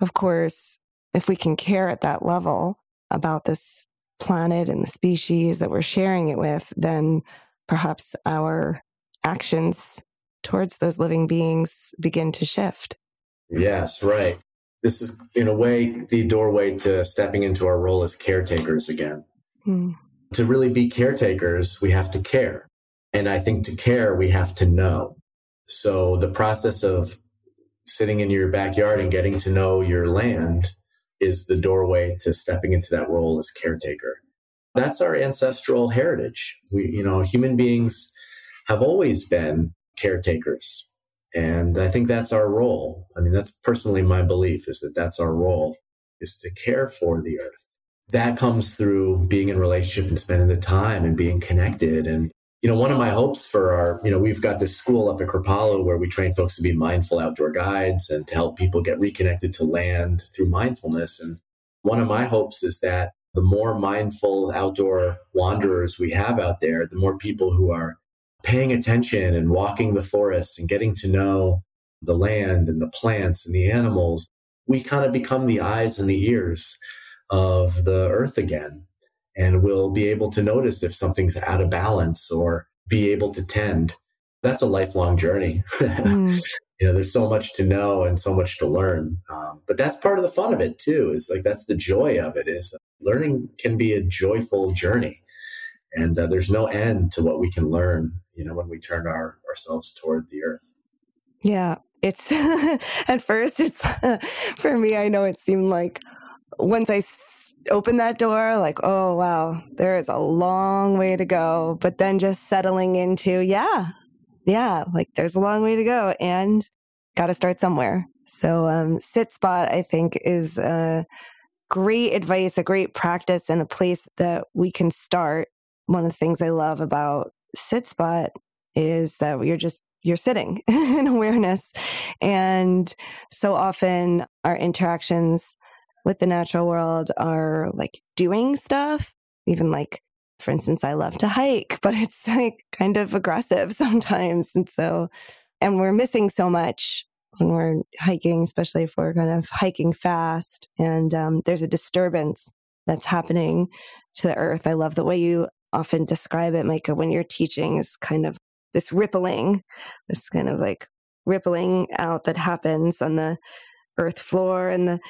of course, if we can care at that level about this planet and the species that we're sharing it with, then perhaps our actions towards those living beings begin to shift. Yes, right this is in a way the doorway to stepping into our role as caretakers again. Mm. To really be caretakers, we have to care. And I think to care, we have to know. So the process of sitting in your backyard and getting to know your land is the doorway to stepping into that role as caretaker. That's our ancestral heritage. We, you know, human beings have always been caretakers. And I think that's our role. I mean, that's personally my belief is that that's our role is to care for the earth. That comes through being in relationship and spending the time and being connected. And, you know, one of my hopes for our, you know, we've got this school up at Kripalu where we train folks to be mindful outdoor guides and to help people get reconnected to land through mindfulness. And one of my hopes is that the more mindful outdoor wanderers we have out there, the more people who are paying attention and walking the forests and getting to know the land and the plants and the animals, we kind of become the eyes and the ears of the earth again and we'll be able to notice if something's out of balance or be able to tend. That's a lifelong journey. Mm. you know, there's so much to know and so much to learn. Um, but that's part of the fun of it too. Is like that's the joy of it. Is learning can be a joyful journey, and uh, there's no end to what we can learn. You know, when we turn our ourselves toward the earth. Yeah, it's at first. It's for me. I know it seemed like once I opened that door, like, oh, wow, there is a long way to go. But then just settling into, yeah, yeah, like there's a long way to go and got to start somewhere. So, um, sit spot, I think, is a great advice, a great practice, and a place that we can start. One of the things I love about sit spot is that you're just you're sitting in awareness and so often our interactions with the natural world are like doing stuff, even like for instance, I love to hike, but it's like kind of aggressive sometimes. And so, and we're missing so much when we're hiking, especially if we're kind of hiking fast and um, there's a disturbance that's happening to the earth. I love the way you often describe it, Micah, when you're teaching is kind of this rippling, this kind of like rippling out that happens on the earth floor and the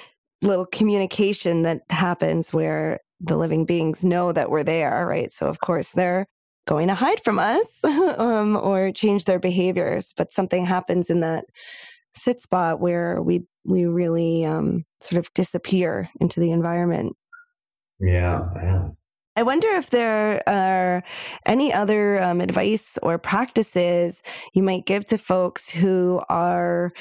little communication that happens where the living beings know that we're there, right? So, of course, they're going to hide from us um, or change their behaviors, but something happens in that sit spot where we we really um, sort of disappear into the environment. Yeah, yeah. I wonder if there are any other um, advice or practices you might give to folks who are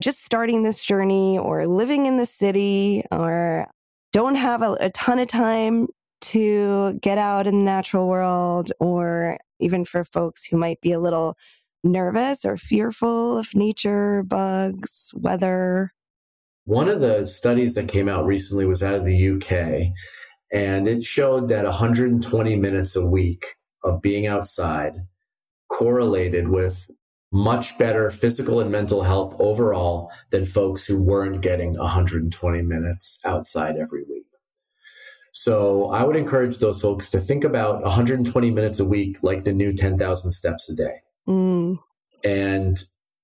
just starting this journey or living in the city or don't have a, a ton of time to get out in the natural world or even for folks who might be a little nervous or fearful of nature, bugs, weather? One of the studies that came out recently was out of the UK, and it showed that 120 minutes a week of being outside correlated with much better physical and mental health overall than folks who weren't getting 120 minutes outside every week. So I would encourage those folks to think about 120 minutes a week like the new 10,000 steps a day. Mm. And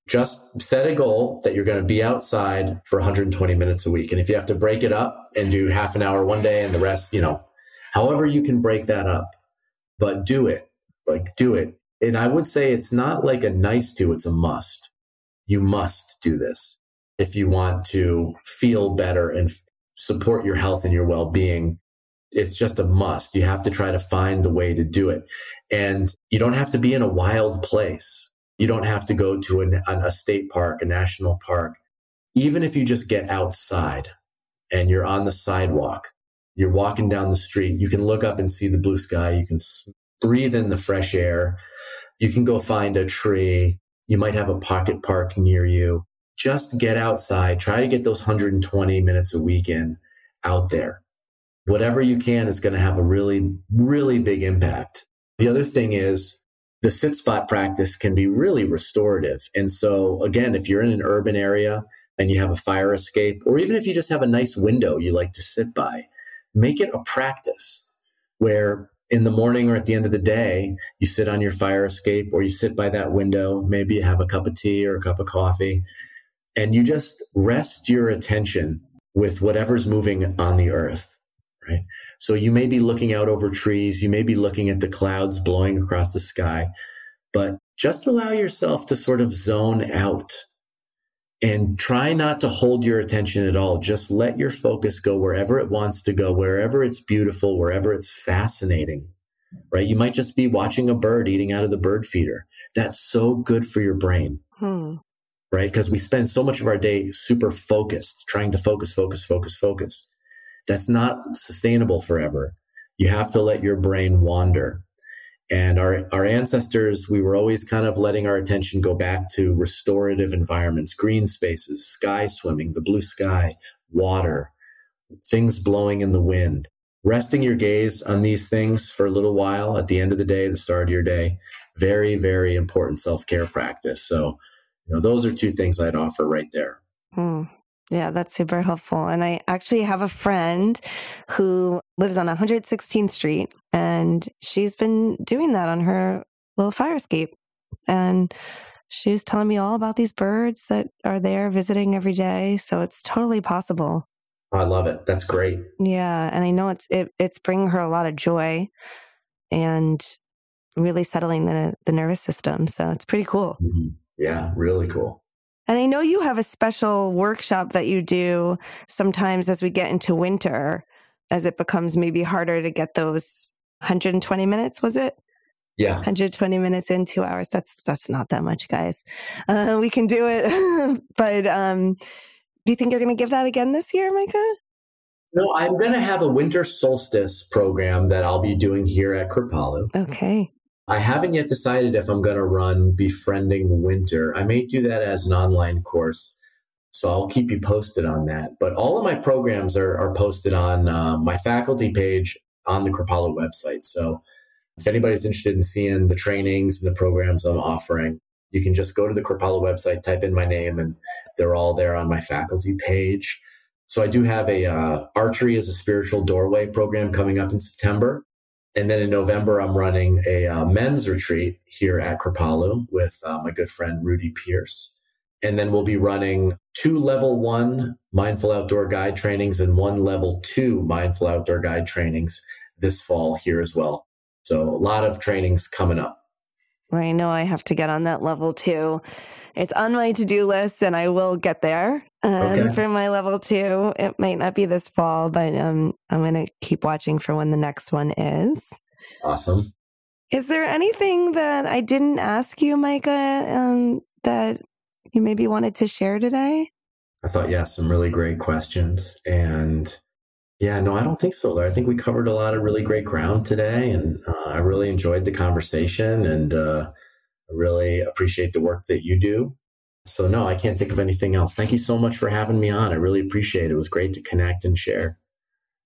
just set a goal that you're going to be outside for 120 minutes a week. And if you have to break it up and do half an hour one day and the rest, you know, however you can break that up, but do it. Like do it and I would say it's not like a nice to, it's a must. You must do this if you want to feel better and f- support your health and your well being. It's just a must. You have to try to find the way to do it. And you don't have to be in a wild place. You don't have to go to a, a state park, a national park. Even if you just get outside and you're on the sidewalk, you're walking down the street, you can look up and see the blue sky. You can breathe in the fresh air you can go find a tree. You might have a pocket park near you. Just get outside. Try to get those 120 minutes a week in out there. Whatever you can is going to have a really, really big impact. The other thing is the sit spot practice can be really restorative. And so, again, if you're in an urban area and you have a fire escape, or even if you just have a nice window you like to sit by, make it a practice where in the morning or at the end of the day, you sit on your fire escape or you sit by that window, maybe you have a cup of tea or a cup of coffee, and you just rest your attention with whatever's moving on the earth, right? So you may be looking out over trees, you may be looking at the clouds blowing across the sky, but just allow yourself to sort of zone out and try not to hold your attention at all. Just let your focus go wherever it wants to go, wherever it's beautiful, wherever it's fascinating, right? You might just be watching a bird eating out of the bird feeder. That's so good for your brain, hmm. right? Because we spend so much of our day super focused, trying to focus, focus, focus, focus. That's not sustainable forever. You have to let your brain wander. And our, our ancestors, we were always kind of letting our attention go back to restorative environments, green spaces, sky swimming, the blue sky, water, things blowing in the wind. Resting your gaze on these things for a little while at the end of the day, the start of your day, very, very important self care practice. So, you know, those are two things I'd offer right there. Hmm. Yeah, that's super helpful. And I actually have a friend who lives on 116th Street, and she's been doing that on her little fire escape. And she was telling me all about these birds that are there visiting every day. So it's totally possible. I love it. That's great. Yeah, and I know it's it, it's bringing her a lot of joy and really settling the the nervous system. So it's pretty cool. Mm-hmm. Yeah, really cool. And I know you have a special workshop that you do sometimes as we get into winter, as it becomes maybe harder to get those 120 minutes, was it? Yeah. 120 minutes in two hours. That's that's not that much, guys. Uh, we can do it. but um, do you think you're going to give that again this year, Micah? No, I'm going to have a winter solstice program that I'll be doing here at Kripalu. Okay. I haven't yet decided if I'm going to run Befriending Winter. I may do that as an online course. So I'll keep you posted on that. But all of my programs are, are posted on uh, my faculty page on the Kripalu website. So if anybody's interested in seeing the trainings and the programs I'm offering, you can just go to the Kripalu website, type in my name, and they're all there on my faculty page. So I do have a uh, archery as a spiritual doorway program coming up in September. And then in November, I'm running a uh, men's retreat here at Kripalu with uh, my good friend Rudy Pierce. And then we'll be running two level one mindful outdoor guide trainings and one level two mindful outdoor guide trainings this fall here as well. So a lot of trainings coming up. I know I have to get on that level two. It's on my to do list and I will get there. Um, okay. For my level two, it might not be this fall, but um, I'm going to keep watching for when the next one is. Awesome. Is there anything that I didn't ask you, Micah, um, that you maybe wanted to share today? I thought, yeah, some really great questions. And yeah, no, I don't think so. I think we covered a lot of really great ground today. And uh, I really enjoyed the conversation and uh, I really appreciate the work that you do. So, no, I can't think of anything else. Thank you so much for having me on. I really appreciate it. It was great to connect and share.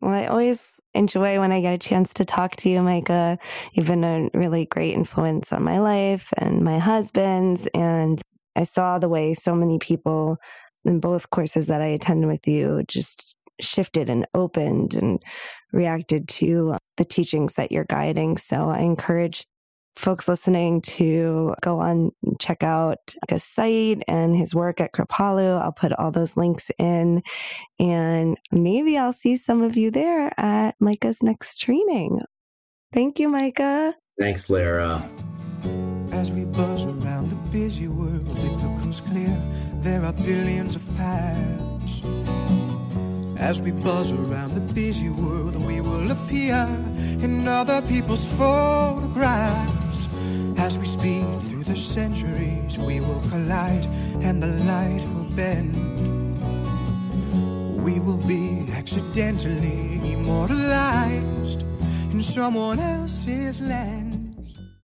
Well, I always enjoy when I get a chance to talk to you, Micah. You've been a really great influence on my life and my husband's. And I saw the way so many people in both courses that I attended with you just shifted and opened and reacted to the teachings that you're guiding. So I encourage folks listening to go on check out his site and his work at Kripalu. I'll put all those links in and maybe I'll see some of you there at Micah's next training. Thank you, Micah. Thanks, Lara. As we buzz around the busy world, it clear there are billions of paths. As we buzz around the busy world, we will appear in other people's photographs. As we speed through the centuries, we will collide and the light will bend. We will be accidentally immortalized in someone else's land.